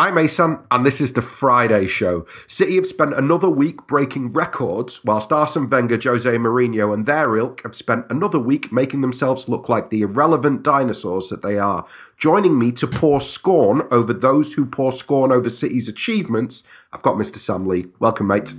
I'm Asan, and this is the Friday show. City have spent another week breaking records, whilst Arsene Wenger, Jose Mourinho, and their ilk have spent another week making themselves look like the irrelevant dinosaurs that they are. Joining me to pour scorn over those who pour scorn over City's achievements, I've got Mr. Sam Lee. Welcome, mate.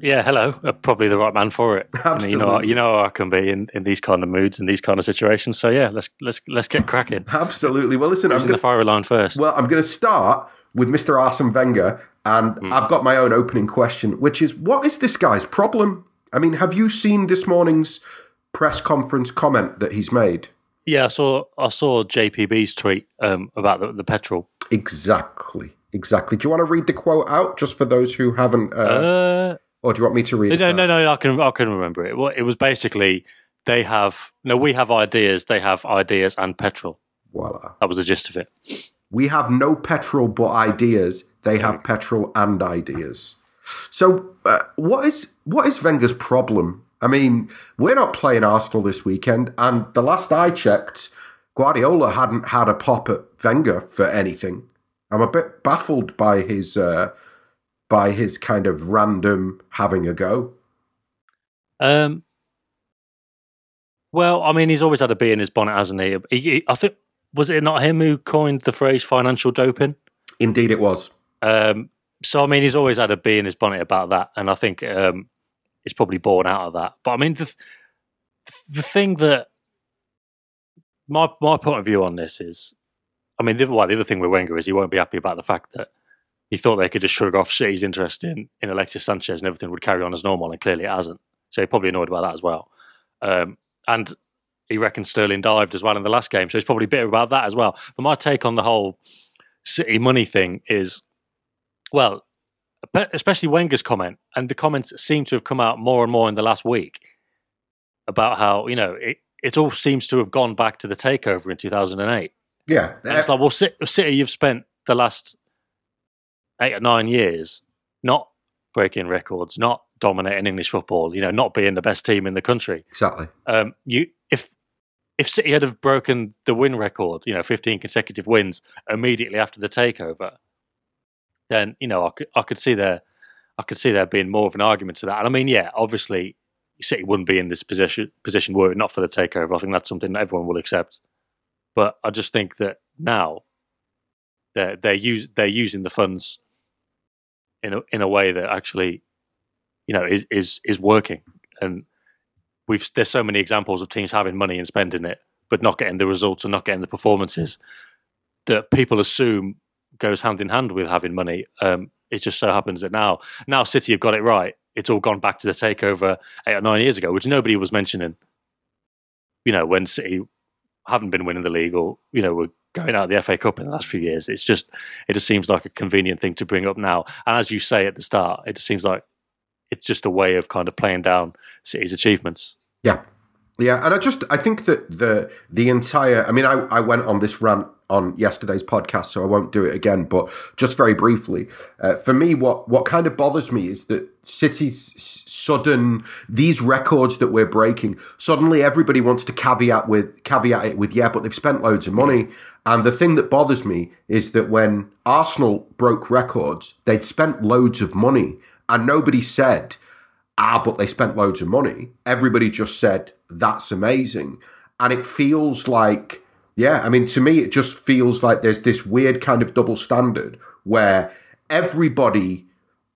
Yeah, hello. Uh, probably the right man for it. Absolutely. You know, you know how I can be in, in these kind of moods and these kind of situations. So yeah, let's let's let's get cracking. Absolutely. Well, listen, I'm gonna, the fire line first? well, I'm going to start with Mr. Arsene Wenger, and Hmm. I've got my own opening question, which is, what is this guy's problem? I mean, have you seen this morning's press conference comment that he's made? yeah, I saw I saw JPB's tweet um, about the, the petrol. Exactly. Exactly. Do you want to read the quote out just for those who haven't, uh, Uh, or do you want me to read it? no, out? no, no. I can I can remember it. Well, it was basically they have no. We have ideas. They have ideas and petrol. Voila. That was the gist of it. We have no petrol but ideas. They have petrol and ideas. So, uh, what is what is Wenger's problem? I mean, we're not playing Arsenal this weekend, and the last I checked, Guardiola hadn't had a pop at Wenger for anything. I'm a bit baffled by his uh, by his kind of random having a go. Um. Well, I mean, he's always had a bee in his bonnet, hasn't he? he, he I think was it not him who coined the phrase financial doping? Indeed, it was. Um, so I mean, he's always had a bee in his bonnet about that, and I think um, it's probably born out of that. But I mean, the the thing that my my point of view on this is, I mean, the, well, the other thing with Wenger is he won't be happy about the fact that he thought they could just shrug off City's interest in in Alexis Sanchez and everything would carry on as normal, and clearly it hasn't. So he's probably annoyed about that as well. Um, and he reckons Sterling dived as well in the last game, so he's probably bitter about that as well. But my take on the whole City money thing is, well, especially Wenger's comment, and the comments seem to have come out more and more in the last week about how you know it, it all seems to have gone back to the takeover in 2008. Yeah, And it's like, well, City, you've spent the last eight or nine years not breaking records, not dominating English football, you know, not being the best team in the country. exactly. Um, you, if if City had have broken the win record, you know, 15 consecutive wins immediately after the takeover, then you know I could I could see there I could see there being more of an argument to that. And I mean, yeah, obviously City wouldn't be in this position position were it not for the takeover. I think that's something that everyone will accept. But I just think that now they're they're use they're using the funds in a in a way that actually you know is is is working. And we've there's so many examples of teams having money and spending it but not getting the results and not getting the performances that people assume goes hand in hand with having money. Um it just so happens that now now city have got it right. It's all gone back to the takeover eight or nine years ago which nobody was mentioning. You know when city haven't been winning the league or you know were going out of the FA Cup in the last few years it's just it just seems like a convenient thing to bring up now. And as you say at the start it just seems like it's just a way of kind of playing down City's achievements. Yeah. Yeah, and I just I think that the the entire I mean I I went on this rant on yesterday's podcast so I won't do it again but just very briefly uh, for me what what kind of bothers me is that City's sudden these records that we're breaking suddenly everybody wants to caveat with caveat it with yeah but they've spent loads of money and the thing that bothers me is that when Arsenal broke records they'd spent loads of money and nobody said ah, but they spent loads of money. Everybody just said, that's amazing. And it feels like, yeah, I mean, to me, it just feels like there's this weird kind of double standard where everybody,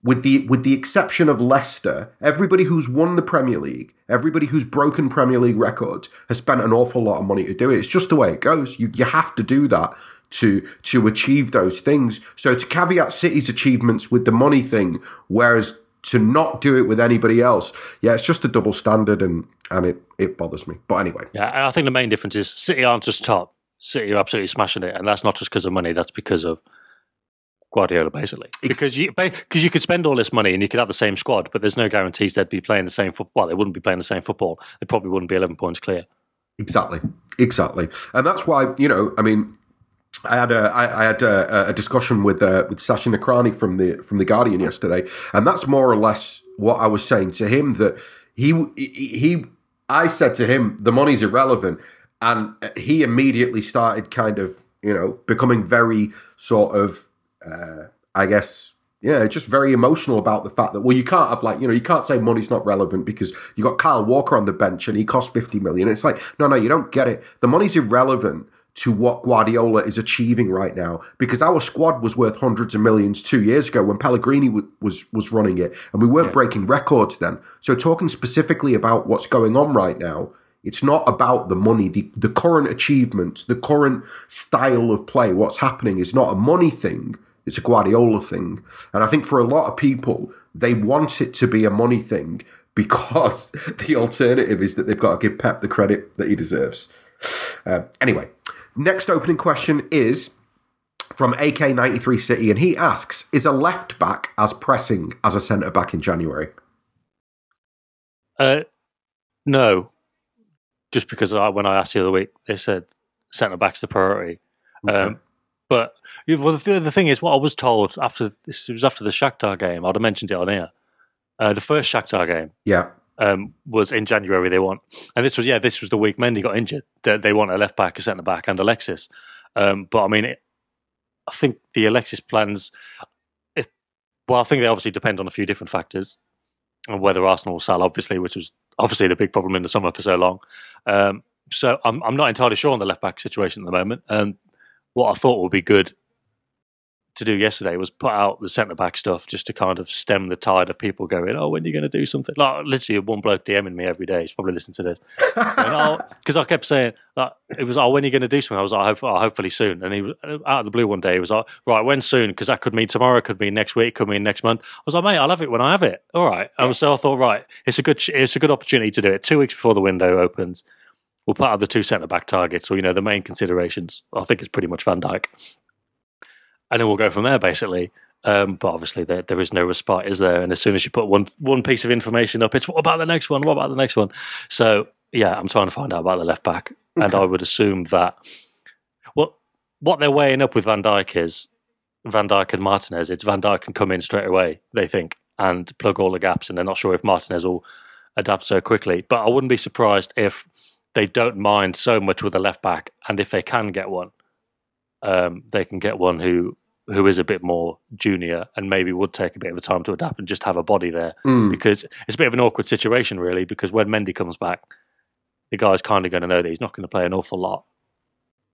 with the, with the exception of Leicester, everybody who's won the Premier League, everybody who's broken Premier League records has spent an awful lot of money to do it. It's just the way it goes. You, you have to do that to to achieve those things. So to caveat City's achievements with the money thing, whereas to not do it with anybody else, yeah, it's just a double standard, and and it it bothers me. But anyway, Yeah, and I think the main difference is City aren't just top. City are absolutely smashing it, and that's not just because of money. That's because of Guardiola, basically. Because you because you could spend all this money and you could have the same squad, but there's no guarantees they'd be playing the same football. They wouldn't be playing the same football. They probably wouldn't be 11 points clear. Exactly, exactly, and that's why you know. I mean, I had a I, I had a, a discussion with uh, with Sachin Nakrani from the from the Guardian yesterday, and that's more or less what I was saying to him that he he I said to him the money's irrelevant, and he immediately started kind of you know becoming very sort of uh, I guess yeah, just very emotional about the fact that well, you can't have like you know you can't say money's not relevant because you got Kyle Walker on the bench and he cost fifty million. It's like no, no, you don't get it. The money's irrelevant to what Guardiola is achieving right now because our squad was worth hundreds of millions two years ago when Pellegrini w- was was running it and we weren't yeah. breaking records then. So talking specifically about what's going on right now, it's not about the money, the the current achievements, the current style of play. What's happening is not a money thing it's a Guardiola thing. And I think for a lot of people, they want it to be a money thing because the alternative is that they've got to give Pep the credit that he deserves. Uh, anyway, next opening question is from AK93 City, and he asks Is a left back as pressing as a centre back in January? Uh, no. Just because I, when I asked the other week, they said centre back's the priority. Okay. Um, but well, the, the thing is, what I was told after this it was after the Shakhtar game. I'd have mentioned it on here. Uh, the first Shakhtar game, yeah, um, was in January. They want, and this was yeah, this was the week Mendy got injured. They, they want a left back, a centre back, and Alexis. Um, but I mean, it, I think the Alexis plans. If, well, I think they obviously depend on a few different factors, and whether Arsenal will sell, obviously, which was obviously the big problem in the summer for so long. Um, so I'm, I'm not entirely sure on the left back situation at the moment. And what I thought would be good to do yesterday was put out the centre back stuff just to kind of stem the tide of people going, "Oh, when are you going to do something?" Like literally, one bloke DMing me every day. He's probably listening to this because I kept saying like it was, "Oh, when are you going to do something?" I was like, hope, oh, hopefully soon." And he was out of the blue one day. He was like, "Right, when soon?" Because that could mean tomorrow, could mean next week, could mean next month. I was like, "Mate, I'll have it when I have it." All right. And so I thought, right, it's a good, it's a good opportunity to do it two weeks before the window opens we'll put out the two centre back targets or you know the main considerations. I think it's pretty much Van Dijk, and then we'll go from there basically. Um, but obviously there, there is no respite, is there? And as soon as you put one one piece of information up, it's what about the next one? What about the next one? So yeah, I'm trying to find out about the left back, okay. and I would assume that what what they're weighing up with Van Dijk is Van Dijk and Martinez. It's Van Dijk can come in straight away, they think, and plug all the gaps, and they're not sure if Martinez will adapt so quickly. But I wouldn't be surprised if they don't mind so much with a left back, and if they can get one, um, they can get one who who is a bit more junior and maybe would take a bit of the time to adapt and just have a body there mm. because it's a bit of an awkward situation really because when Mendy comes back, the guy's kind of going to know that he's not going to play an awful lot.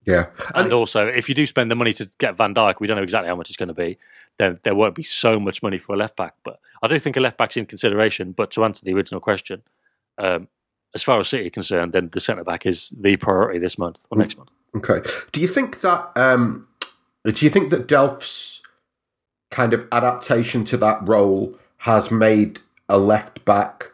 Yeah, and, and also if you do spend the money to get Van Dijk, we don't know exactly how much it's going to be. Then there won't be so much money for a left back. But I do think a left back's in consideration. But to answer the original question, um, as far as City are concerned, then the centre back is the priority this month or next month. Okay. Do you think that? Um, do you think that Delph's kind of adaptation to that role has made a left back?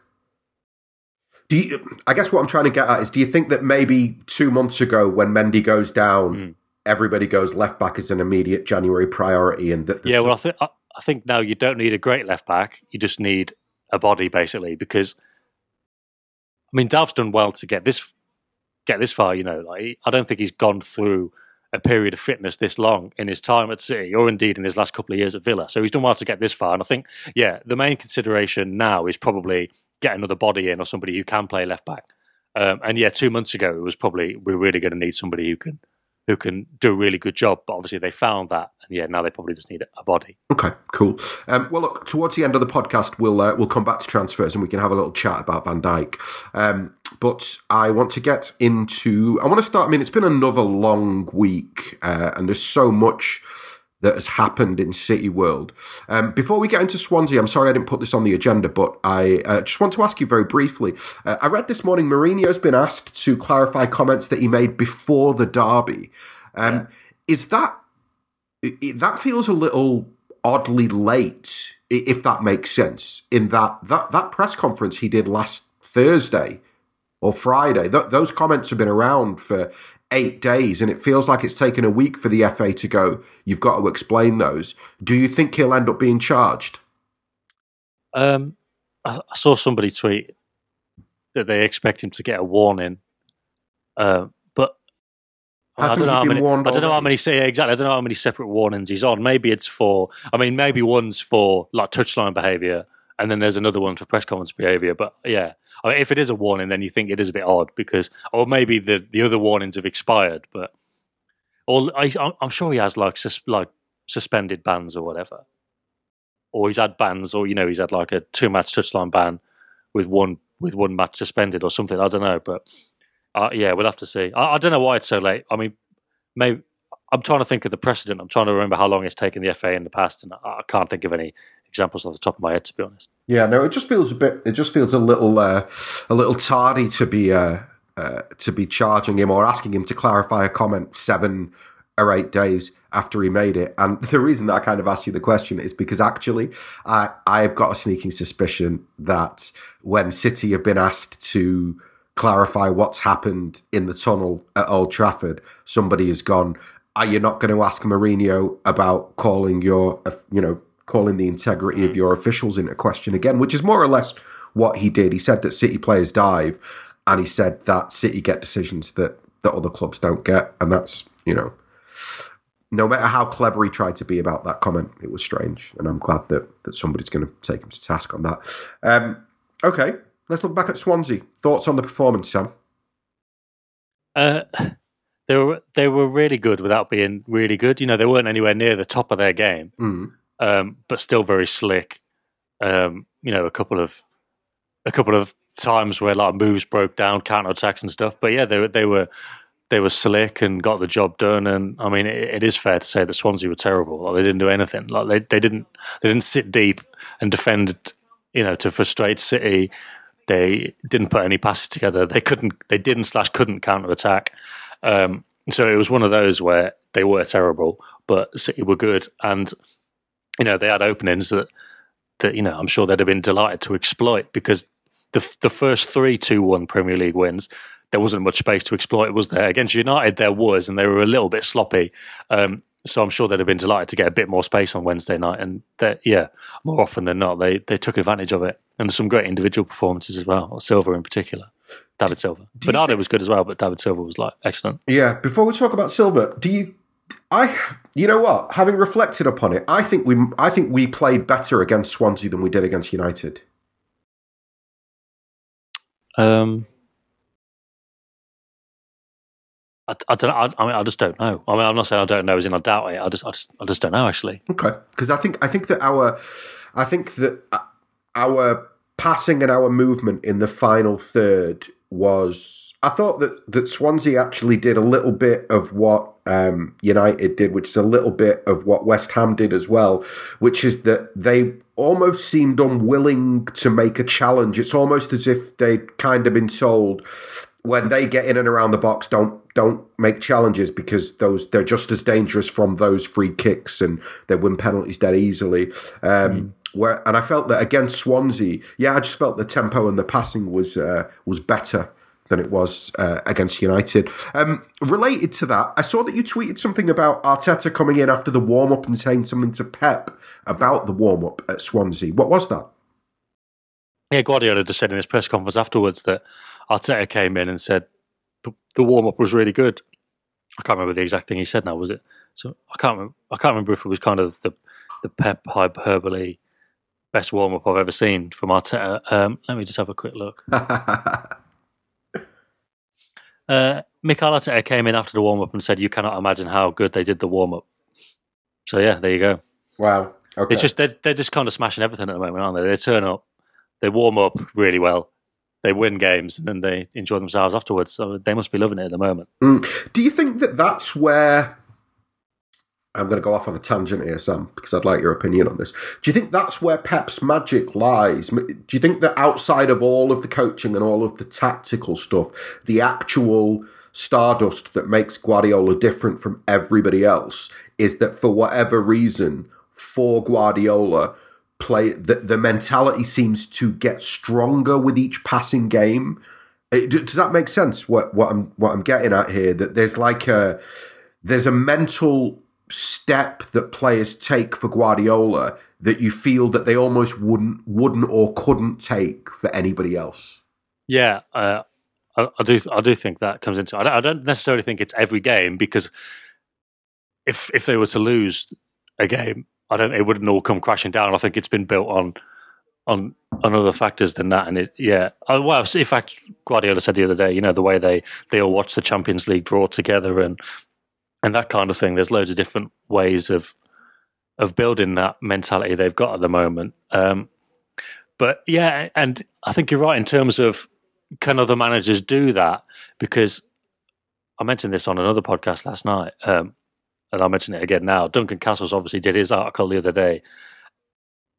Do you, I guess what I'm trying to get at is, do you think that maybe two months ago, when Mendy goes down, mm. everybody goes left back as an immediate January priority, and that yeah, well, I think I, I think now you don't need a great left back; you just need a body, basically, because I mean, Delph's done well to get this get this far. You know, like I don't think he's gone through a period of fitness this long in his time at City, or indeed in his last couple of years at Villa. So he's done well to get this far. And I think, yeah, the main consideration now is probably get another body in or somebody who can play left back. Um, and yeah, two months ago it was probably we're really going to need somebody who can who can do a really good job. But obviously they found that, and yeah, now they probably just need a body. Okay, cool. Um, well, look, towards the end of the podcast, we'll uh, we'll come back to transfers and we can have a little chat about Van Dijk. Um, but I want to get into. I want to start. I mean, it's been another long week, uh, and there's so much that has happened in City World. Um, before we get into Swansea, I'm sorry I didn't put this on the agenda, but I uh, just want to ask you very briefly. Uh, I read this morning Mourinho's been asked to clarify comments that he made before the derby. Um, yeah. Is that that feels a little oddly late, if that makes sense? In that that that press conference he did last Thursday or Friday, th- those comments have been around for eight days, and it feels like it's taken a week for the FA to go. You've got to explain those. Do you think he'll end up being charged? Um, I, saw somebody tweet that they expect him to get a warning, uh, but I don't know how many. I don't know how many. Say exactly. I don't know how many separate warnings he's on. Maybe it's for. I mean, maybe one's for like touchline behaviour, and then there's another one for press conference behaviour. But yeah, I mean, if it is a warning, then you think it is a bit odd because, or maybe the the other warnings have expired. But, or I, am sure he has like sus, like suspended bans or whatever, or he's had bans, or you know, he's had like a two match touchline ban with one with one match suspended or something. I don't know, but uh, yeah, we'll have to see. I, I, don't know why it's so late. I mean, maybe I'm trying to think of the precedent. I'm trying to remember how long it's taken the FA in the past, and I can't think of any examples off the top of my head, to be honest. Yeah, no, it just feels a bit. It just feels a little, uh, a little tardy to be uh, uh, to be charging him or asking him to clarify a comment seven or eight days after he made it. And the reason that I kind of asked you the question is because actually, I I've got a sneaking suspicion that when City have been asked to clarify what's happened in the tunnel at Old Trafford, somebody has gone. Are you not going to ask Mourinho about calling your, you know, calling the integrity of your officials into question again, which is more or less what he did. He said that City players dive, and he said that City get decisions that that other clubs don't get, and that's you know, no matter how clever he tried to be about that comment, it was strange, and I'm glad that that somebody's going to take him to task on that. Um, okay, let's look back at Swansea. Thoughts on the performance, Sam? Uh, they were they were really good without being really good. You know, they weren't anywhere near the top of their game. Mm um, but still very slick. Um, you know, a couple of a couple of times where like moves broke down, counter attacks and stuff. But yeah, they were they were they were slick and got the job done. And I mean, it, it is fair to say that Swansea were terrible. Like they didn't do anything. Like they, they didn't they didn't sit deep and defend. You know, to frustrate City. They didn't put any passes together. They couldn't. They didn't slash couldn't counter attack. Um, so it was one of those where they were terrible, but City were good. And you know, they had openings that that you know I'm sure they'd have been delighted to exploit because the the first three two one Premier League wins there wasn't much space to exploit, was there? Against United, there was, and they were a little bit sloppy. Um, so I'm sure they'd have been delighted to get a bit more space on Wednesday night. And that yeah, more often than not, they they took advantage of it. And there's some great individual performances as well, Silva in particular. David Silva. Bernardo was good as well, but David Silva was like excellent. Yeah. Before we talk about Silva, do you I, you know what? Having reflected upon it, I think we, I think we played better against Swansea than we did against United. Um, I, I don't. I, I, mean, I just don't know. I mean, I'm not saying I don't know, as in I doubt it. I just, I just, I just don't know actually. Okay, because I think, I think that our, I think that uh, our passing and our movement in the final third was I thought that that Swansea actually did a little bit of what um, United did, which is a little bit of what West Ham did as well, which is that they almost seemed unwilling to make a challenge. It's almost as if they'd kind of been told when they get in and around the box, don't don't make challenges because those they're just as dangerous from those free kicks and they win penalties dead easily. Um, mm. Where and I felt that against Swansea, yeah, I just felt the tempo and the passing was uh, was better than it was uh, against United. Um, related to that, I saw that you tweeted something about Arteta coming in after the warm up and saying something to Pep about the warm up at Swansea. What was that? Yeah, Guardiola just said in his press conference afterwards that Arteta came in and said the, warm up was really good. I can't remember the exact thing he said now. Was it? So I can't. Remember, I can't remember if it was kind of the the Pep hyperbole best warm up I've ever seen from Arteta. Um, let me just have a quick look. uh, Mikel Arteta came in after the warm up and said, "You cannot imagine how good they did the warm up." So yeah, there you go. Wow. Okay. It's just they're, they're just kind of smashing everything at the moment, aren't they? They turn up, they warm up really well, they win games, and then they enjoy themselves afterwards. So they must be loving it at the moment. Mm. Do you think that that's where I'm going to go off on a tangent here, Sam, because I'd like your opinion on this. Do you think that's where Pep's magic lies? Do you think that outside of all of the coaching and all of the tactical stuff, the actual stardust that makes Guardiola different from everybody else is that for whatever reason, for Guardiola, play the, the mentality seems to get stronger with each passing game. Does that make sense? What what I'm what I'm getting at here? That there's like a there's a mental step that players take for Guardiola that you feel that they almost wouldn't wouldn't or couldn't take for anybody else? Yeah, uh, I, I, do. I do think that comes into. I don't, I don't necessarily think it's every game because if if they were to lose a game, I don't. It wouldn't all come crashing down. I think it's been built on on on other factors than that. And it, yeah, well, in fact, Guardiola said the other day, you know, the way they they all watch the Champions League draw together and and that kind of thing. There's loads of different ways of of building that mentality they've got at the moment. Um, but yeah, and I think you're right in terms of can other managers do that? Because I mentioned this on another podcast last night, um, and I'll mention it again now. Duncan Castles obviously did his article the other day.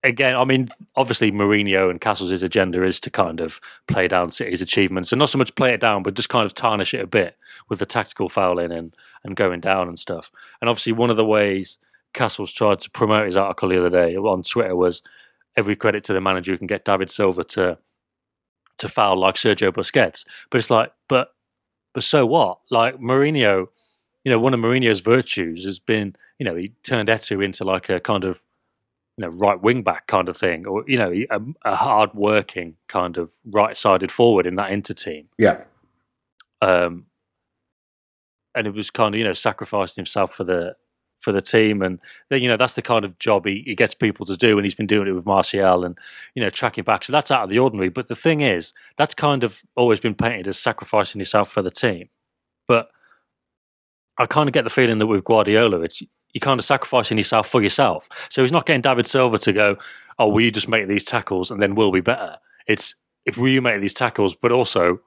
Again, I mean, obviously Mourinho and Castles' agenda is to kind of play down City's achievements and not so much play it down, but just kind of tarnish it a bit with the tactical fouling and, and going down and stuff. And obviously, one of the ways Castles tried to promote his article the other day on Twitter was every credit to the manager who can get David Silva to to foul like Sergio Busquets. But it's like, but but so what? Like Mourinho, you know, one of Mourinho's virtues has been, you know, he turned Eto'o into like a kind of, you know, right wing back kind of thing, or you know, a, a hard working kind of right sided forward in that Inter team. Yeah. Um, and it was kind of you know sacrificing himself for the for the team, and then you know that's the kind of job he, he gets people to do, and he's been doing it with Martial and you know tracking back. So that's out of the ordinary. But the thing is, that's kind of always been painted as sacrificing yourself for the team. But I kind of get the feeling that with Guardiola, it's you kind of sacrificing yourself for yourself. So he's not getting David Silva to go, oh, will you just make these tackles and then we'll be better. It's if will you make these tackles, but also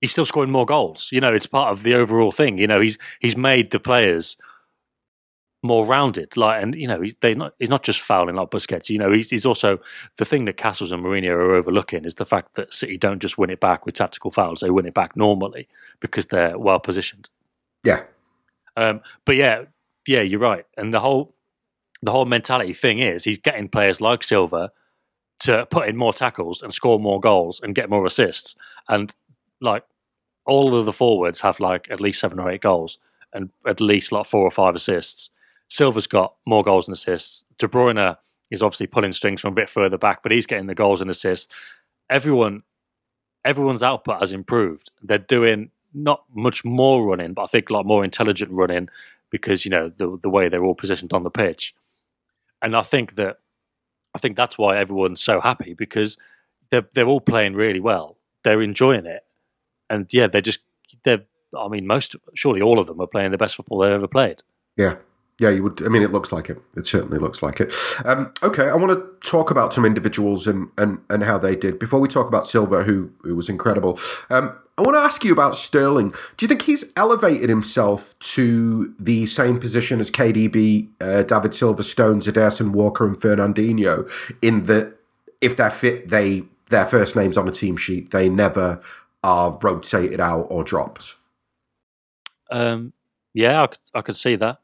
he's still scoring more goals. You know, it's part of the overall thing. You know, he's he's made the players more rounded. Like, and you know, he's, they not he's not just fouling like Busquets. You know, he's, he's also the thing that Castles and Mourinho are overlooking is the fact that City don't just win it back with tactical fouls; they win it back normally because they're well positioned. Yeah. Um, but yeah, yeah, you're right. And the whole the whole mentality thing is he's getting players like Silva to put in more tackles and score more goals and get more assists. And like all of the forwards have like at least seven or eight goals and at least like four or five assists. Silva's got more goals and assists. De Bruyne is obviously pulling strings from a bit further back, but he's getting the goals and assists. Everyone, everyone's output has improved. They're doing not much more running, but I think lot more intelligent running because you know the the way they're all positioned on the pitch. And I think that I think that's why everyone's so happy because they're they're all playing really well. They're enjoying it, and yeah, they're just they're. I mean, most surely all of them are playing the best football they've ever played. Yeah, yeah, you would. I mean, it looks like it. It certainly looks like it. Um, okay, I want to talk about some individuals and, and, and how they did. Before we talk about Silva, who, who was incredible, um, I want to ask you about Sterling. Do you think he's elevated himself to the same position as KDB, uh, David Silva, Stones, Ederson, Walker, and Fernandinho? In that, if they're fit, they their first names on a team sheet, they never are rotated out or dropped. Um, yeah, I could, I could see that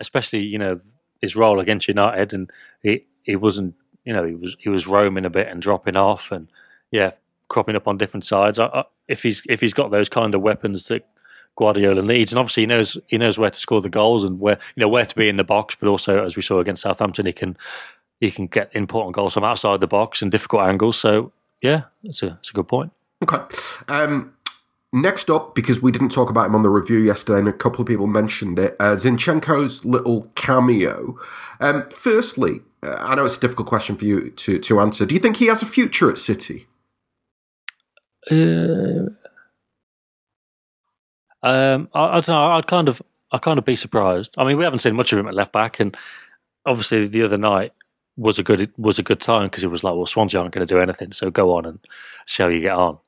especially you know his role against United, and he he wasn't you know he was he was roaming a bit and dropping off, and yeah, cropping up on different sides. I, I, if he's if he's got those kind of weapons that Guardiola needs, and obviously he knows he knows where to score the goals and where you know where to be in the box, but also as we saw against Southampton, he can he can get important goals from outside the box and difficult angles. So yeah, it's a it's a good point. Okay. Um, Next up, because we didn't talk about him on the review yesterday, and a couple of people mentioned it, uh, Zinchenko's little cameo. Um, firstly, uh, I know it's a difficult question for you to, to answer. Do you think he has a future at City? Uh, um, I, I, don't know. I'd kind of, I kind of be surprised. I mean, we haven't seen much of him at left back, and obviously the other night was a good was a good time because it was like, well, Swansea aren't going to do anything, so go on and see how you get on.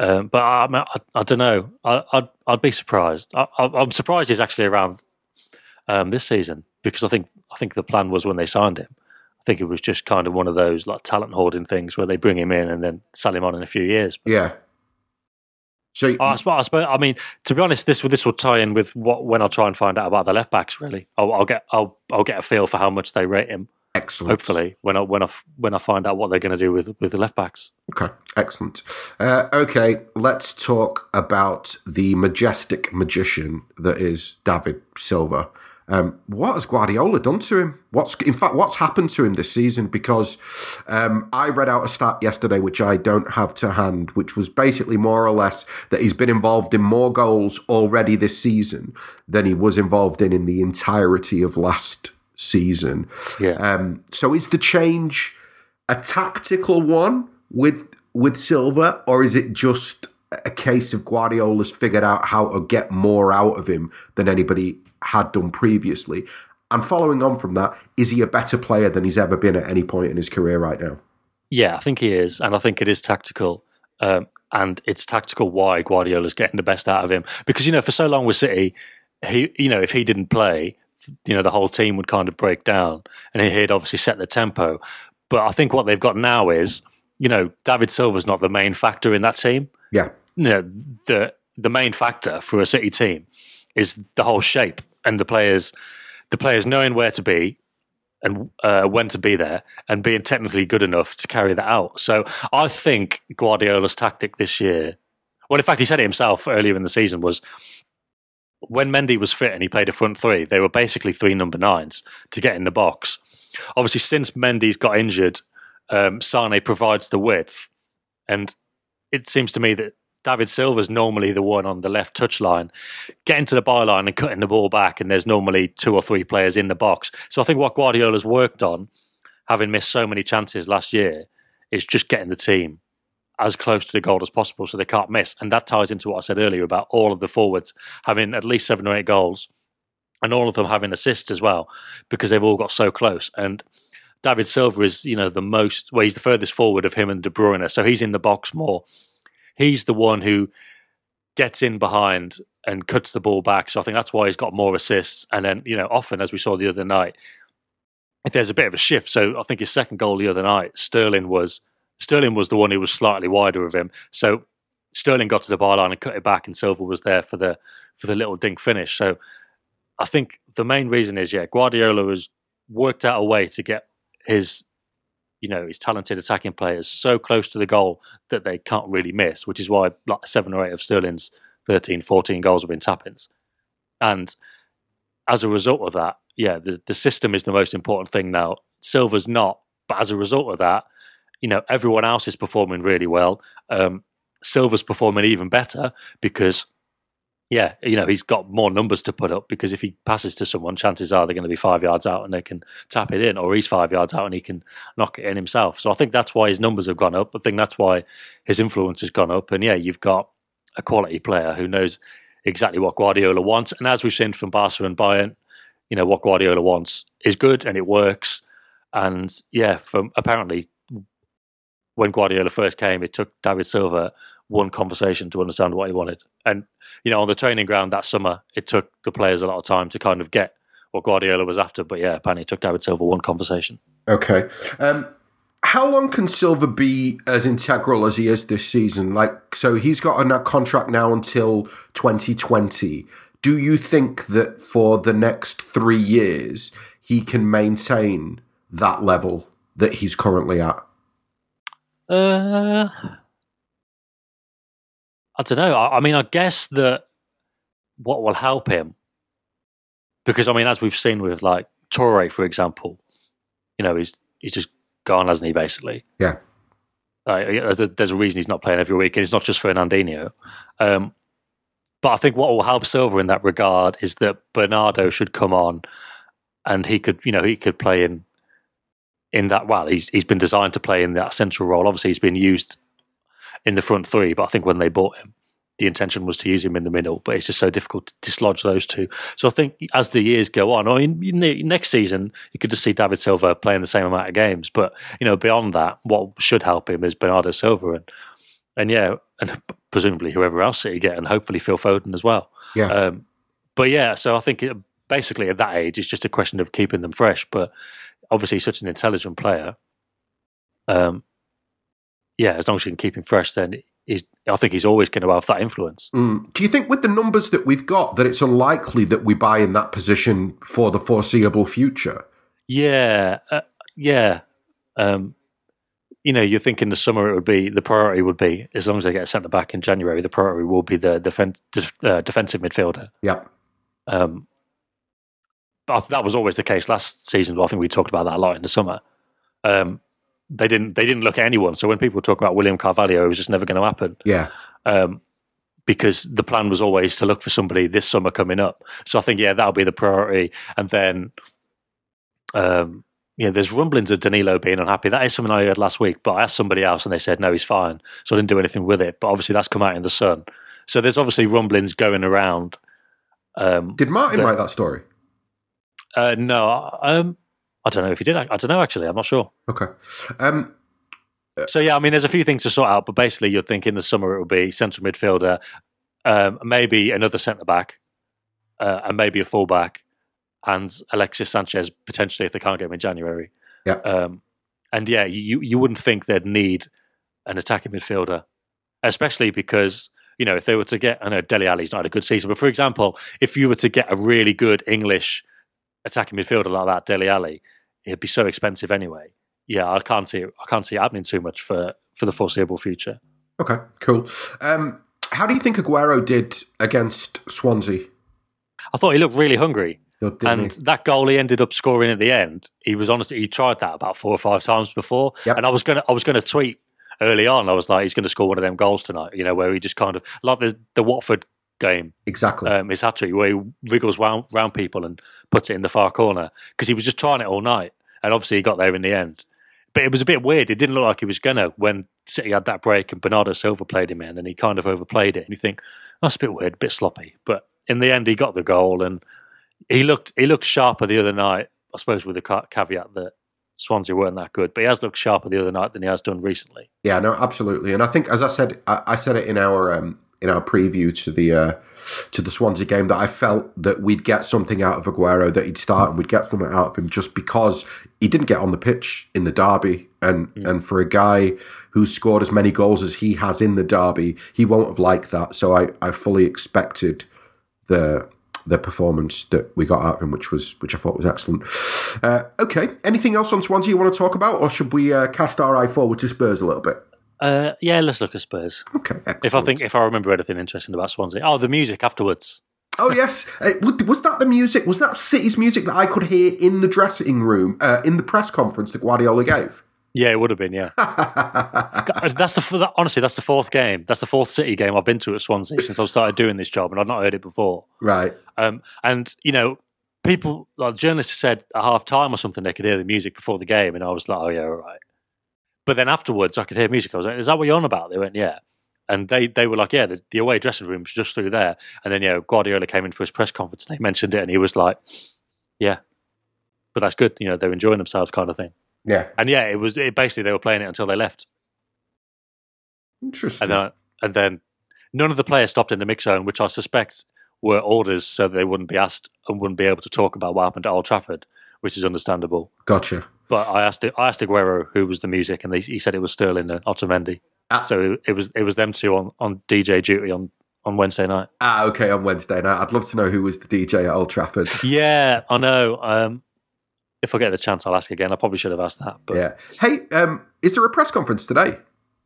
Um, but I, I, I, don't know. I, would I'd be surprised. I, am surprised he's actually around um, this season because I think I think the plan was when they signed him. I think it was just kind of one of those like talent hoarding things where they bring him in and then sell him on in a few years. But yeah. So I suppose, I I mean, to be honest, this this will tie in with what when I'll try and find out about the left backs. Really, I'll, I'll get I'll I'll get a feel for how much they rate him. Excellent. Hopefully, when I when I when I find out what they're going to do with with the left backs. Okay, excellent. Uh, okay, let's talk about the majestic magician that is David Silva. Um, what has Guardiola done to him? What's in fact what's happened to him this season? Because um, I read out a stat yesterday, which I don't have to hand, which was basically more or less that he's been involved in more goals already this season than he was involved in in the entirety of last season. Yeah. Um, so is the change a tactical one with with Silva, or is it just a case of Guardiola's figured out how to get more out of him than anybody had done previously? And following on from that, is he a better player than he's ever been at any point in his career right now? Yeah, I think he is, and I think it is tactical. Um, and it's tactical why Guardiola's getting the best out of him because you know for so long with City, he you know if he didn't play, you know the whole team would kind of break down, and he'd obviously set the tempo. But I think what they've got now is you know David Silva's not the main factor in that team. Yeah, you know the the main factor for a City team is the whole shape and the players the players knowing where to be and uh, when to be there and being technically good enough to carry that out. So I think Guardiola's tactic this year, well, in fact, he said it himself earlier in the season, was when Mendy was fit and he played a front three, they were basically three number nines to get in the box. Obviously, since Mendy's got injured, um, Sane provides the width. And it seems to me that David Silva's normally the one on the left touch line, getting to the byline and cutting the ball back, and there's normally two or three players in the box. So I think what Guardiola's worked on, having missed so many chances last year, is just getting the team as close to the goal as possible so they can't miss. And that ties into what I said earlier about all of the forwards having at least seven or eight goals and all of them having assists as well because they've all got so close. And David Silva is, you know, the most, well, he's the furthest forward of him and De Bruyne. So he's in the box more he's the one who gets in behind and cuts the ball back. So I think that's why he's got more assists. And then, you know, often, as we saw the other night, there's a bit of a shift. So I think his second goal the other night, Sterling was Sterling was the one who was slightly wider of him. So Sterling got to the byline and cut it back, and Silva was there for the for the little dink finish. So I think the main reason is yeah, Guardiola has worked out a way to get his you know, his talented attacking players so close to the goal that they can't really miss, which is why like seven or eight of Sterling's 13, 14 goals have been tap-ins. And as a result of that, yeah, the, the system is the most important thing now. Silva's not, but as a result of that, you know, everyone else is performing really well. Um, Silva's performing even better because – yeah, you know, he's got more numbers to put up because if he passes to someone, chances are they're going to be five yards out and they can tap it in, or he's five yards out and he can knock it in himself. So I think that's why his numbers have gone up. I think that's why his influence has gone up. And yeah, you've got a quality player who knows exactly what Guardiola wants. And as we've seen from Barca and Bayern, you know, what Guardiola wants is good and it works. And yeah, from apparently when Guardiola first came, it took David Silva one conversation to understand what he wanted. And, you know, on the training ground that summer, it took the players a lot of time to kind of get what Guardiola was after. But yeah, apparently it took David Silva one conversation. Okay. Um, how long can Silva be as integral as he is this season? Like, so he's got a contract now until 2020. Do you think that for the next three years, he can maintain that level that he's currently at? Uh, I don't know. I, I mean, I guess that what will help him, because I mean, as we've seen with like Touré, for example, you know, he's he's just gone, hasn't he? Basically, yeah. Uh, there's, a, there's, a, reason he's not playing every week, and it's not just Fernandinho. Um, but I think what will help Silva in that regard is that Bernardo should come on, and he could, you know, he could play in in that. Well, he's he's been designed to play in that central role. Obviously, he's been used in the front three. But I think when they bought him, the intention was to use him in the middle. But it's just so difficult to dislodge those two. So I think as the years go on, I mean, next season you could just see David Silva playing the same amount of games. But you know, beyond that, what should help him is Bernardo Silva and and yeah, and presumably whoever else City get, and hopefully Phil Foden as well. Yeah. Um, but yeah, so I think it, basically at that age, it's just a question of keeping them fresh. But obviously, such an intelligent player. Um, yeah, as long as you can keep him fresh, then he's, I think he's always going to have that influence. Mm. Do you think, with the numbers that we've got, that it's unlikely that we buy in that position for the foreseeable future? Yeah, uh, yeah. Um, you know, you think in the summer it would be the priority would be as long as they get a centre back in January, the priority will be the defen- def- uh, defensive midfielder. Yeah. Um, that was always the case last season. I think we talked about that a lot in the summer. Um, they didn't they didn't look at anyone. So when people talk about William Carvalho, it was just never going to happen. Yeah. Um, because the plan was always to look for somebody this summer coming up. So I think yeah, that'll be the priority. And then, um, yeah, there's rumblings of Danilo being unhappy. That is something I heard last week, but I asked somebody else and they said no, he's fine. So I didn't do anything with it. But obviously that's come out in the sun. So there's obviously rumblings going around. Um, Did Martin that, write that story? Uh, no, um, I don't know if he did. I, I don't know. Actually, I'm not sure. Okay. Um, So yeah, I mean, there's a few things to sort out, but basically, you'd think in the summer it would be central midfielder, um, maybe another centre back, uh, and maybe a fullback, and Alexis Sanchez potentially if they can't get him in January. Yeah. Um, and yeah, you you wouldn't think they'd need an attacking midfielder, especially because you know if they were to get, I know Dele Alli's not had a good season, but for example, if you were to get a really good English attacking midfielder like that, Dele Alli, it'd be so expensive anyway. Yeah, I can't see it. I can't see it happening too much for for the foreseeable future. okay, cool. Um, how do you think Aguero did against Swansea? I thought he looked really hungry. Didn't and he? that goal he ended up scoring at the end, he was honestly he tried that about four or five times before. Yep. And I was gonna I was gonna tweet early on. I was like, he's gonna score one of them goals tonight, you know, where he just kind of like the the Watford game, exactly. um, his hat trick, where he wriggles round, round people and puts it in the far corner because he was just trying it all night, and obviously he got there in the end. But it was a bit weird. It didn't look like he was gonna when City had that break and Bernardo Silva played him in, and he kind of overplayed it. And you think that's a bit weird, a bit sloppy. But in the end, he got the goal, and he looked he looked sharper the other night. I suppose with the caveat that Swansea weren't that good, but he has looked sharper the other night than he has done recently. Yeah, no, absolutely. And I think, as I said, I, I said it in our um, in our preview to the uh, to the Swansea game that I felt that we'd get something out of Aguero, that he'd start and we'd get something out of him just because he didn't get on the pitch in the derby, and and for a guy who scored as many goals as he has in the derby, he won't have liked that. So I, I fully expected the the performance that we got out of him, which was which I thought was excellent. Uh, okay, anything else on Swansea you want to talk about, or should we uh, cast our eye forward to Spurs a little bit? Uh, yeah, let's look at Spurs. Okay, excellent. If I think if I remember anything interesting about Swansea, oh, the music afterwards. Oh yes, uh, was that the music? Was that City's music that I could hear in the dressing room uh, in the press conference that Guardiola gave? Yeah, it would have been. Yeah, that's the that, honestly that's the fourth game. That's the fourth City game I've been to at Swansea since I started doing this job, and I've not heard it before. Right. Um, and you know, people like journalists said at half time or something they could hear the music before the game, and I was like, oh yeah, all right. But then afterwards, I could hear music. I was like, is that what you're on about? They went, yeah. And they, they were like, yeah, the, the away dressing room's just through there. And then, yeah, Guardiola came in for his press conference and they mentioned it and he was like, yeah, but that's good. You know, they're enjoying themselves kind of thing. Yeah. And yeah, it was it, basically they were playing it until they left. Interesting. And, uh, and then none of the players stopped in the mix zone, which I suspect were orders so they wouldn't be asked and wouldn't be able to talk about what happened at Old Trafford, which is understandable. gotcha. But I asked I asked Aguero who was the music, and they, he said it was Sterling and Otamendi. Ah. So it, it was it was them two on, on DJ duty on, on Wednesday night. Ah, okay. On Wednesday night, I'd love to know who was the DJ at Old Trafford. Yeah, I know. Um, if I get the chance, I'll ask again. I probably should have asked that, but yeah. Hey, um, is there a press conference today?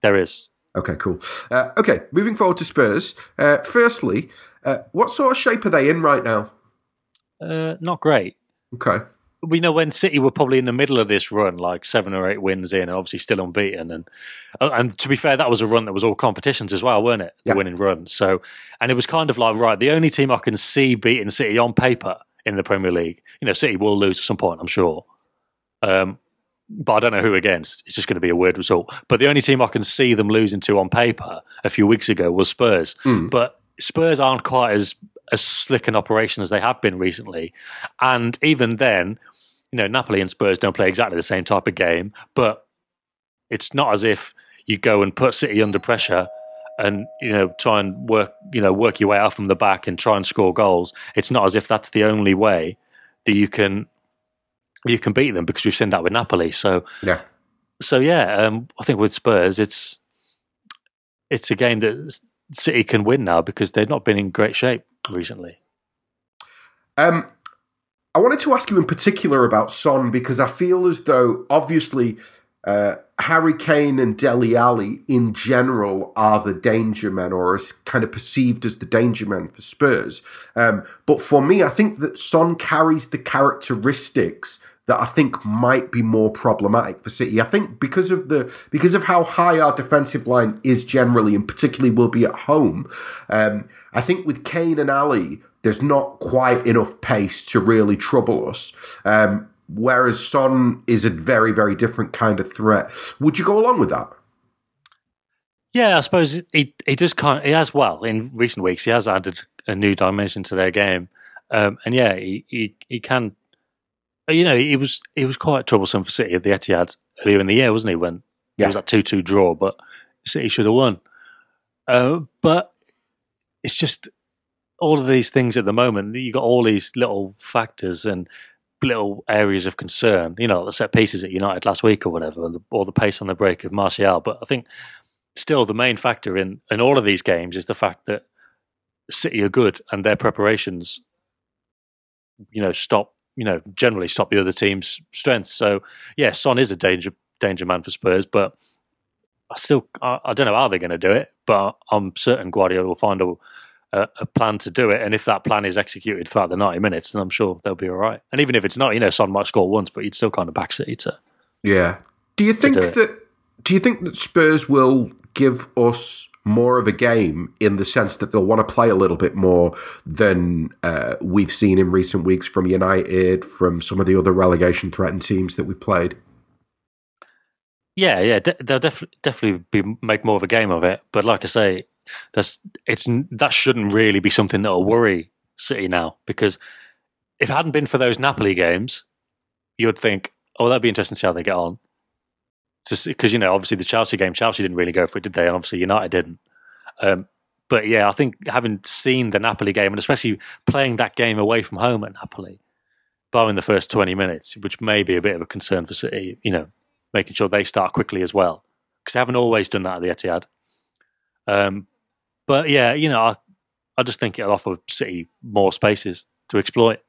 there is. Okay, cool. Uh, okay, moving forward to Spurs. Uh, firstly, uh, what sort of shape are they in right now? Uh, not great. Okay. We know when City were probably in the middle of this run, like seven or eight wins in, and obviously still unbeaten. And uh, and to be fair, that was a run that was all competitions as well, weren't it? The Yeah. winning run. So, and it was kind of like right, the only team I can see beating City on paper in the Premier League. You know, City will lose at some point, I'm sure. Um, but I don't know who against. It's just going to be a weird result. But the only team I can see them losing to on paper a few weeks ago was Spurs. Mm. But Spurs aren't quite as as slick an operation as they have been recently. And even then, you know, Napoli and Spurs don't play exactly the same type of game, but it's not as if you go and put City under pressure and you know try and work you know work your way out from the back and try and score goals. It's not as if that's the only way that you can you can beat them because we've seen that with Napoli. So Yeah. so yeah, um, I think with Spurs, it's it's a game that City can win now because they've not been in great shape recently. Um, I wanted to ask you in particular about Son because I feel as though obviously uh, Harry Kane and Dele Alli in general are the danger men or is kind of perceived as the danger men for Spurs. Um, but for me, I think that Son carries the characteristics that I think might be more problematic for City. I think because of the because of how high our defensive line is generally, and particularly will be at home. Um, I think with Kane and Alli, there's not quite enough pace to really trouble us. Um, whereas Son is a very very different kind of threat. Would you go along with that? Yeah, I suppose he he just can't. He has well in recent weeks. He has added a new dimension to their game, um, and yeah, he, he he can you know, he was he was quite troublesome for City at the Etihad earlier in the year, wasn't he? When Yeah. it was that two two draw, but City should have won. Uh, but it's just all of these things at the moment. You got all these little factors and little areas of concern. You know, the set pieces at United last week or whatever, the, or the pace on the break of Martial. But I think still the main factor in in all of these games is the fact that City are good and their preparations, you know, stop. You know, generally stop the other team's strengths. So, yeah, Son is a danger danger man for Spurs, but I still I, I don't know how they're going to do it. But I'm certain Guardiola will find a, a a plan to do it, and if that plan is executed throughout the 90 minutes, then I'm sure they'll be all right. And even if it's not, you know, Son might score once, but you'd still kind of back City to. Yeah. Do you think do it. that? Do you think that Spurs will give us more of a game in the sense that they'll want to play a little bit more than uh, we've seen in recent weeks from United, from some of the other relegation threatened teams that we've played? Yeah, yeah, de- they'll def- definitely be make more of a game of it. But like I say, that's it's that shouldn't really be something that'll worry City now because if it hadn't been for those Napoli games, you'd think, oh, that'd be interesting to see how they get on. Because you know, obviously the Chelsea game, Chelsea didn't really go for it, did they? And obviously United didn't. Um, but yeah, I think having seen the Napoli game and especially playing that game away from home at Napoli, barring the first twenty minutes, which may be a bit of a concern for City, you know, making sure they start quickly as well because they haven't always done that at the Etihad. Um, but yeah, you know, I, I just think it'll offer City more spaces to exploit,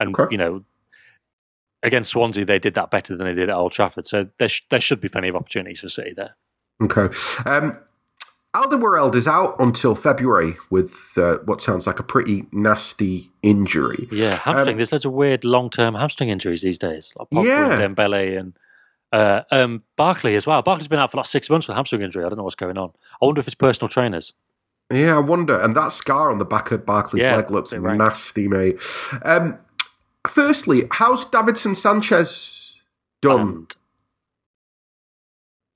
and Okay. you know, against Swansea they did that better than they did at Old Trafford, so there sh- there should be plenty of opportunities for City there. Okay. Um, Alderweireld is out until February with uh, what sounds like a pretty nasty injury. Yeah, hamstring. There's loads of weird long term hamstring injuries these days, like Pogba Yeah. and Dembele and. Uh, um, Barkley as well. Barkley's been out for like six months with a hamstring injury. I don't know what's going on. I wonder if it's personal trainers. Yeah, I wonder. And that scar on the back of Barkley's Yeah, leg looks rank. nasty, mate. Um, firstly, how's Davinson Sanchez done? banned.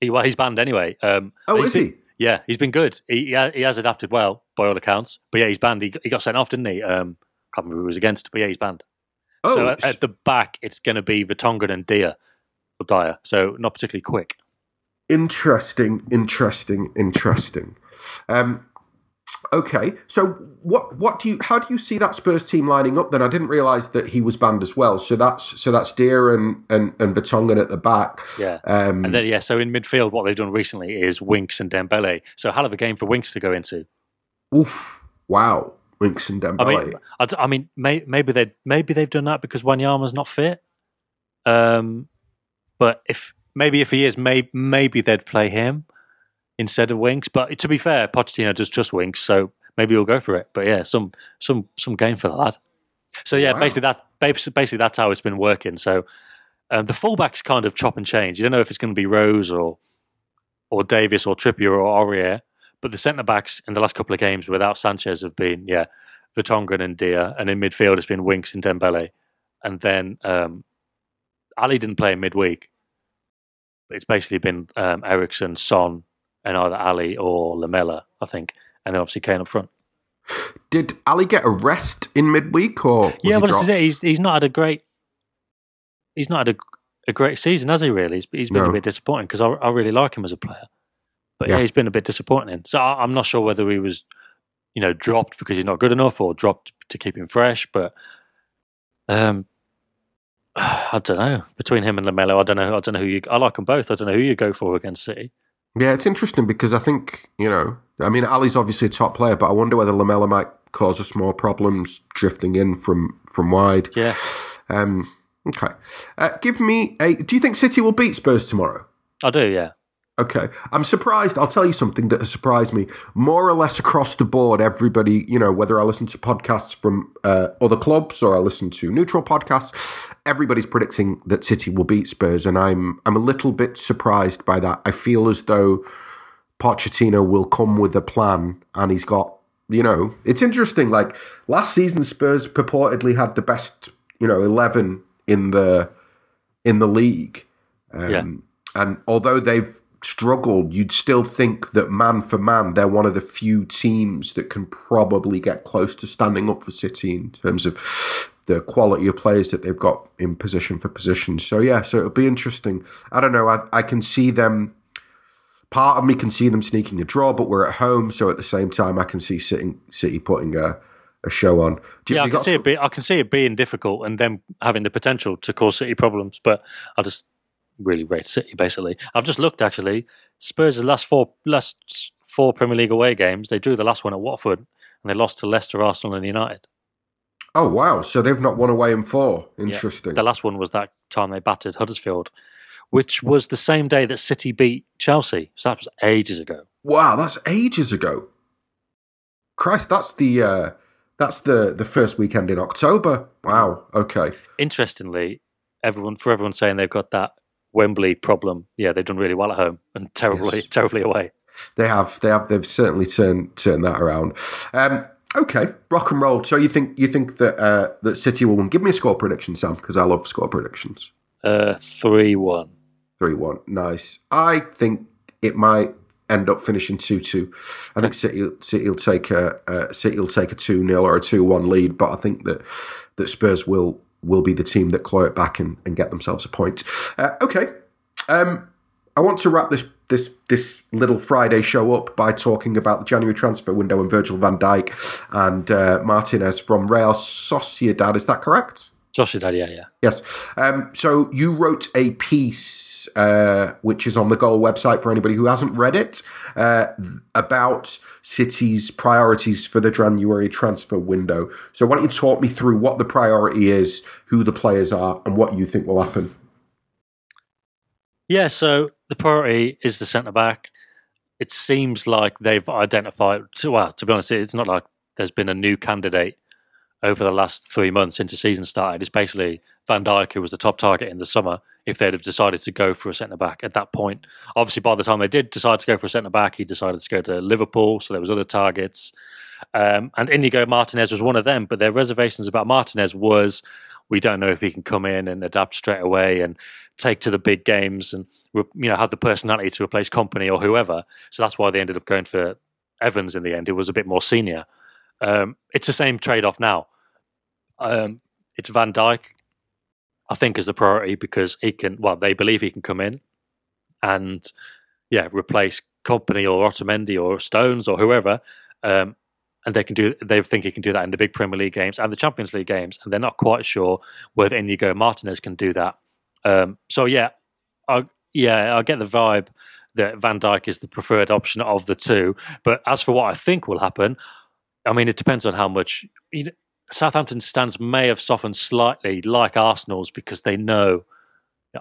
He, well, he's banned anyway. Um, Oh, is been- he? Yeah, he's been good. He, he ha- he has adapted well by all accounts. But yeah, he's banned. He, got- he got sent off, didn't he? Um, can't remember who he was against, but yeah, he's banned. Oh, so at, at the back, it's going to be Vertonghen and Dia or Dyer. So not particularly quick. interesting, interesting, interesting. Um, okay, so what? What do you? How do you see that Spurs team lining up? Then I didn't realise that he was banned as well. So that's so that's Dier and and and Vertonghen at the back. Yeah. Um, And then yeah, so in midfield, what they've done recently is Winks and Dembele. So hell of a game for Winks to go into. oof, wow, Winks and I Dembele. mean, I, d- I mean, may, maybe they maybe they've done that because Wanyama's not fit. Um, but if maybe if he is, may, maybe they'd play him instead of Winks. But to be fair, Pochettino does trust Winks, so maybe he'll go for it. But yeah, some some some game for the lad. So yeah, Wow. basically that basically that's how it's been working. So um, the fullbacks kind of chop and change. You don't know if it's going to be Rose or or Davies or Trippier or Aurier. But the centre backs in the last couple of games without Sanchez have been yeah Vertonghen and Dier, and in midfield it's been Winks and Dembele, and then um, Alli didn't play in midweek. It's basically been um, Eriksen, Son, and either Alli or Lamela, I think, and then obviously Kane up front. Did Alli get a rest in midweek or? Was yeah, well, this is it. He's he's not had a great he's not had a, a great season, has he? Really, he's, he's been No. a bit disappointing because I, I really like him as a player, but yeah. Yeah. he's been a bit disappointing. So I, I'm not sure whether he was you know dropped because he's not good enough or dropped to keep him fresh, but um. I don't know. Between him and Lamela, I don't know. I don't know who you. I like them both. I don't know who you go for against City. Yeah, it's interesting because I think you know. I mean, Alli's obviously a top player, but I wonder whether Lamela might cause us more problems drifting in from from wide. Yeah, Um, okay, uh, give me a. Do you think City will beat Spurs tomorrow? I do. Yeah, Okay, I'm surprised. I'll tell you something that has surprised me. More or less across the board, everybody, you know, whether I listen to podcasts from uh, other clubs or I listen to neutral podcasts, everybody's predicting that City will beat Spurs, and I'm I'm a little bit surprised by that. I feel as though Pochettino will come with a plan, and he's got, you know, it's interesting. Like last season, Spurs purportedly had the best, you know, eleven in the in the league. Um, Yeah. And although they've struggled, you'd still think that man for man, they're one of the few teams that can probably get close to standing up for City in terms of the quality of players that they've got in position for position. So yeah, so it'll be interesting. I don't know. I, I can see them. Part of me can see them sneaking a draw, but we're at home, so at the same time, I can see City putting a, a show on. Do, yeah, I can see some- it. Be, I can see it being difficult and them having the potential to cause City problems. But I just really rate City. Basically, I've just looked actually. Spurs' last four last four Premier League away games, they drew the last one at Watford and they lost to Leicester, Arsenal, and United. Oh wow! So they've not won away in four. Interesting. Yeah. The last one was that time they battered Huddersfield, which was the same day that City beat Chelsea. So that was ages ago. Wow, that's ages ago. Christ, that's the uh, that's the the first weekend in October. Wow. Okay. Interestingly, everyone for everyone saying they've got that Wembley problem. Yeah, they've done really well at home and terribly yes. terribly away. They have. They have. They've certainly turned turned that around. Um, Okay, rock and roll. So you think you think that uh, that City will win? Give me a score prediction, Sam, because I love score predictions. Uh, three one. Three one. Nice. I think it might end up finishing two two. I think City City will take a uh, City will take a two 0 or a two one lead, but I think that that Spurs will will be the team that claw it back and, and get themselves a point. Uh, okay. Um, I want to wrap this this this little Friday show up by talking about the January transfer window and Virgil van Dijk and uh, Martinez from Real Sociedad. Is that correct? Sociedad, yeah, yeah. Yes. Um, so you wrote a piece, uh, which is on the Goal website for anybody who hasn't read it, uh, about City's priorities for the January transfer window. So why don't you talk me through what the priority is, who the players are, and what you think will happen? Yeah, so the priority is the centre back. It seems like they've identified. Well, to be honest, it's not like there's been a new candidate over the last three months since the season started. It's basically Van Dijk who was the top target in the summer. If they'd have decided to go for a centre back at that point, obviously by the time they did decide to go for a centre back, he decided to go to Liverpool. So there was other targets, um, and Inigo Martinez was one of them. But their reservations about Martinez was we don't know if he can come in and adapt straight away and take to the big games and you know have the personality to replace Kompany or whoever. So that's why they ended up going for Evans in the end, who was a bit more senior. Um, it's the same trade off now. Um, it's Van Dijk, I think, is the priority because he can. Well, they believe he can come in and yeah, replace Kompany or Otamendi or Stones or whoever. Um, and they can do they think he can do that in the big Premier League games and the Champions League games, and they're not quite sure whether Inigo Martinez can do that. Um, so yeah, I yeah I get the vibe that Van Dijk is the preferred option of the two. But as for what I think will happen, I mean it depends on how much. You know, Southampton's stance may have softened slightly, like Arsenal's, because they know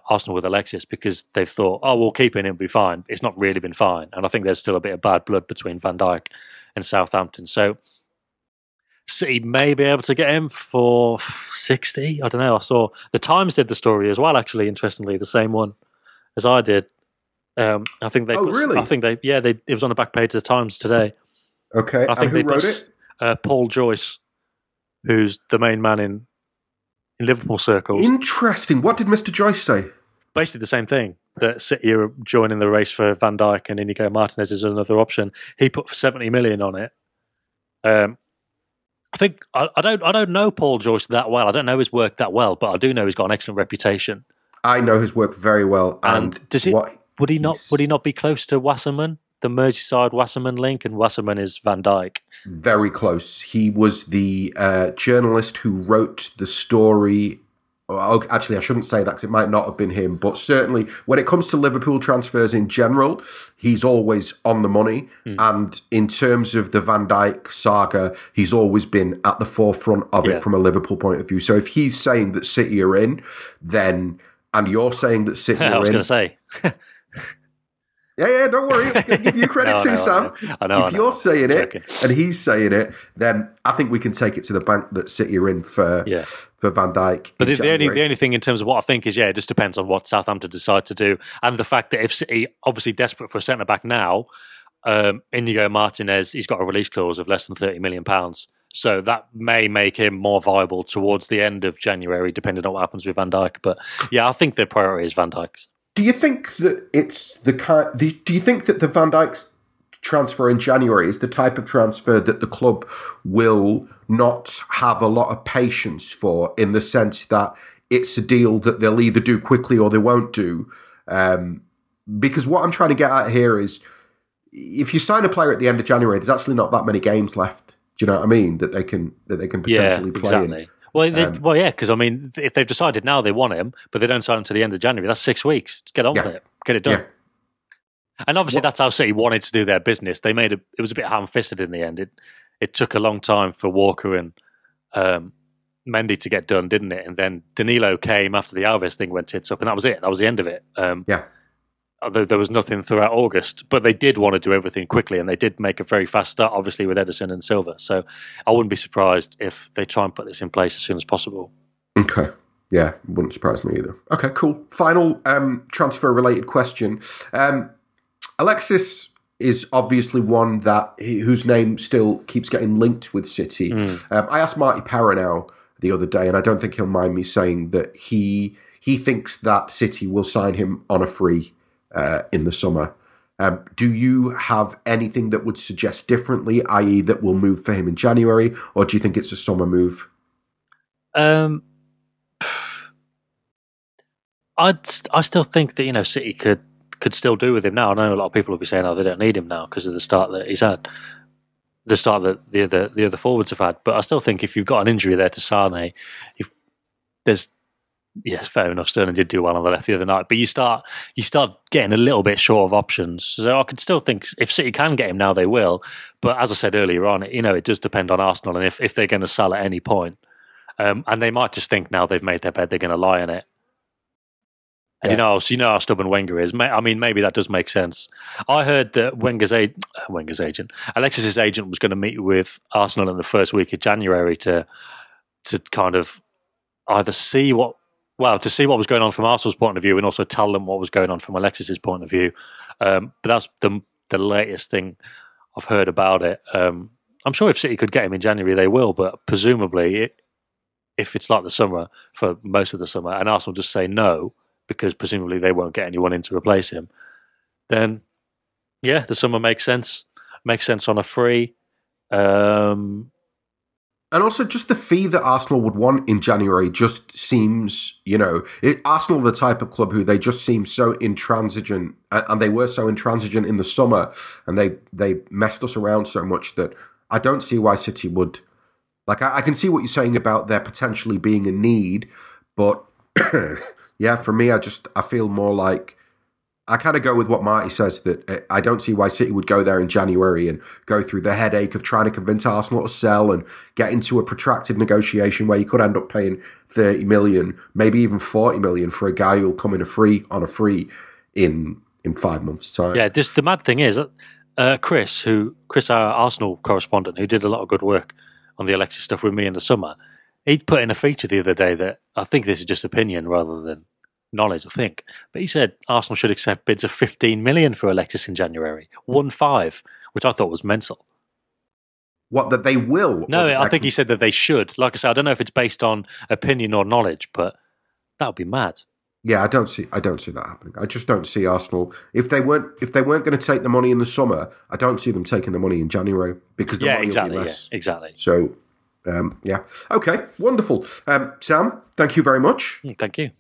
Arsenal with Alexis because they've thought, oh, we'll keep him, it'll be fine. It's not really been fine. And I think there's still a bit of bad blood between Van Dijk and Southampton. So City may be able to get him for 60. I don't know. I saw the Times did the story as well, actually, interestingly, the same one as I did. Um, I think they. Oh, put, really? I think they. Yeah, they. It was on the back page of the Times today. Okay. I think they wrote put, it? Uh, Paul Joyce, who's the main man in in Liverpool circles. Interesting. What did Mister Joyce say? Basically the same thing. That City are joining the race for Van Dijk and Inigo Martinez is another option. He put seventy million on it. Um, I think I, I, don't I don't know Paul Joyce that well. I don't know his work that well, but I do know he's got an excellent reputation. I know his work very well. And, and does he? Would he not? Would he not be close to Wasserman? The Merseyside Wasserman link, and Wasserman is Van Dijk. Very close. He was the uh, journalist who wrote the story Oh, actually, I shouldn't say that because it might not have been him, but certainly when it comes to Liverpool transfers in general, he's always on the money. Mm. And in terms of the Van Dijk saga, he's always been at the forefront of yeah. it from a Liverpool point of view. So if he's saying that City are in, then and you're saying that City are in, I was going to say. Yeah, yeah, don't worry. I'm going to give you credit no, too, no, Sam. I know. If you're saying it and he's saying it, then I think we can take it to the bank that City are in for yeah. for Van Dijk. But the, the, only the only thing in terms of what I think is, yeah, it just depends on what Southampton decide to do, and the fact that if City obviously desperate for a centre back now, um, Inigo Martinez, he's got a release clause of less than thirty million pounds. So that may make him more viable towards the end of January, depending on what happens with Van Dijk. But yeah, I think their priority is Van Dijk's. Do you think that it's the kind? Do you think that the Van Dijk's transfer in January is the type of transfer that the club will not have a lot of patience for, in the sense that it's a deal that they'll either do quickly or they won't do. Um, because what I'm trying to get at here is, if you sign a player at the end of January, there's actually not that many games left. Do you know what I mean? That they can that they can potentially yeah, play exactly. in. Well, Um, well, yeah, because I mean, if they've decided now they want him, but they don't sign him to the end of January, that's six weeks. Just get on Yeah. with it, get it done. Yeah. And obviously, What- that's how City wanted to do their business. They made a, it was a bit ham-fisted in the end. It it took a long time for Walker and um, Mendy to get done, didn't it? And then Danilo came after the Alves thing went tits up, and that was it. That was the end of it. Um, Yeah. Although there was nothing throughout August, but they did want to do everything quickly, and they did make a very fast start, obviously with Ederson and Silva. So I wouldn't be surprised if they try and put this in place as soon as possible. Okay. Yeah, wouldn't surprise me either. Okay, cool. Final um, transfer related question. Um, Alexis is obviously one that whose name still keeps getting linked with City. Um, I asked Marty Perarnau the other day, and I don't think he'll mind me saying that he he thinks that City will sign him on a free uh, in the summer. Um, do you have anything that would suggest differently, i.e., that will move for him in January, or do you think it's a summer move? Um, st- I still think that you know City could could still do with him now. I know a lot of people will be saying, "Oh, they don't need him now because of the start that he's had, the start that the other the other forwards have had." But I still think if you've got an injury there to Sane, if there's yes, fair enough. Sterling did do well on the left the other night, but you start you start getting a little bit short of options. So I could still think if City can get him now, they will. But as I said earlier on, you know, it does depend on Arsenal and if if they're going to sell at any point. Um, and they might just think now they've made their bed, they're going to lie in it. And you know, so you know how stubborn Wenger is. I mean, maybe that does make sense. I heard that Wenger's, a- Wenger's agent, Alexis's agent, was going to meet with Arsenal in the first week of January to to kind of either see what, well, to see what was going on from Arsenal's point of view, and also tell them what was going on from Alexis's point of view. Um, but that's the the latest thing I've heard about it. Um, I'm sure if City could get him in January, they will. But presumably, it, if it's like the summer for most of the summer, and Arsenal just say no because presumably they won't get anyone in to replace him, then yeah, the summer makes sense. Makes sense on a free. Um, And also, just the fee that Arsenal would want in January just seems, you know, it, Arsenal the type of club who they just seem so intransigent, and, and they were so intransigent in the summer, and they they messed us around so much that I don't see why City would. Like, I, I can see what you're saying about there potentially being a need, but yeah, for me, I just I feel more like I kind of go with what Marty says that uh, I don't see why City would go there in January and go through the headache of trying to convince Arsenal to sell and get into a protracted negotiation where you could end up paying 30 million, maybe even 40 million for a guy who'll come in a free on a free in in 5 months time. yeah, just the mad thing is, uh, Chris, who Chris, our Arsenal correspondent, who did a lot of good work on the Alexis stuff with me in the summer, he'd put in a feature the other day that I think this is just opinion rather than knowledge. I think, but he said Arsenal should accept bids of 15 million for Alexis in January, one five, which I thought was mental. What that they will No, I think he said that they should. Like I said, I don't know if it's based on opinion or knowledge, but that would be mad. Yeah, I don't see. I don't see that happening. I just don't see Arsenal if they weren't if they weren't going to take the money in the summer. I don't see them taking the money in January because the yeah, money exactly. will be less. exactly. So, um, yeah, okay, wonderful. Um, Sam, thank you very much. Thank you.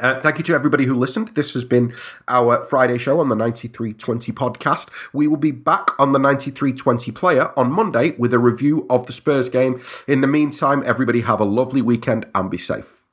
Uh, thank you to everybody who listened. This has been our Friday show on the 9320 podcast. We will be back on the 9320 player on Monday with a review of the Spurs game. In the meantime, everybody have a lovely weekend and be safe.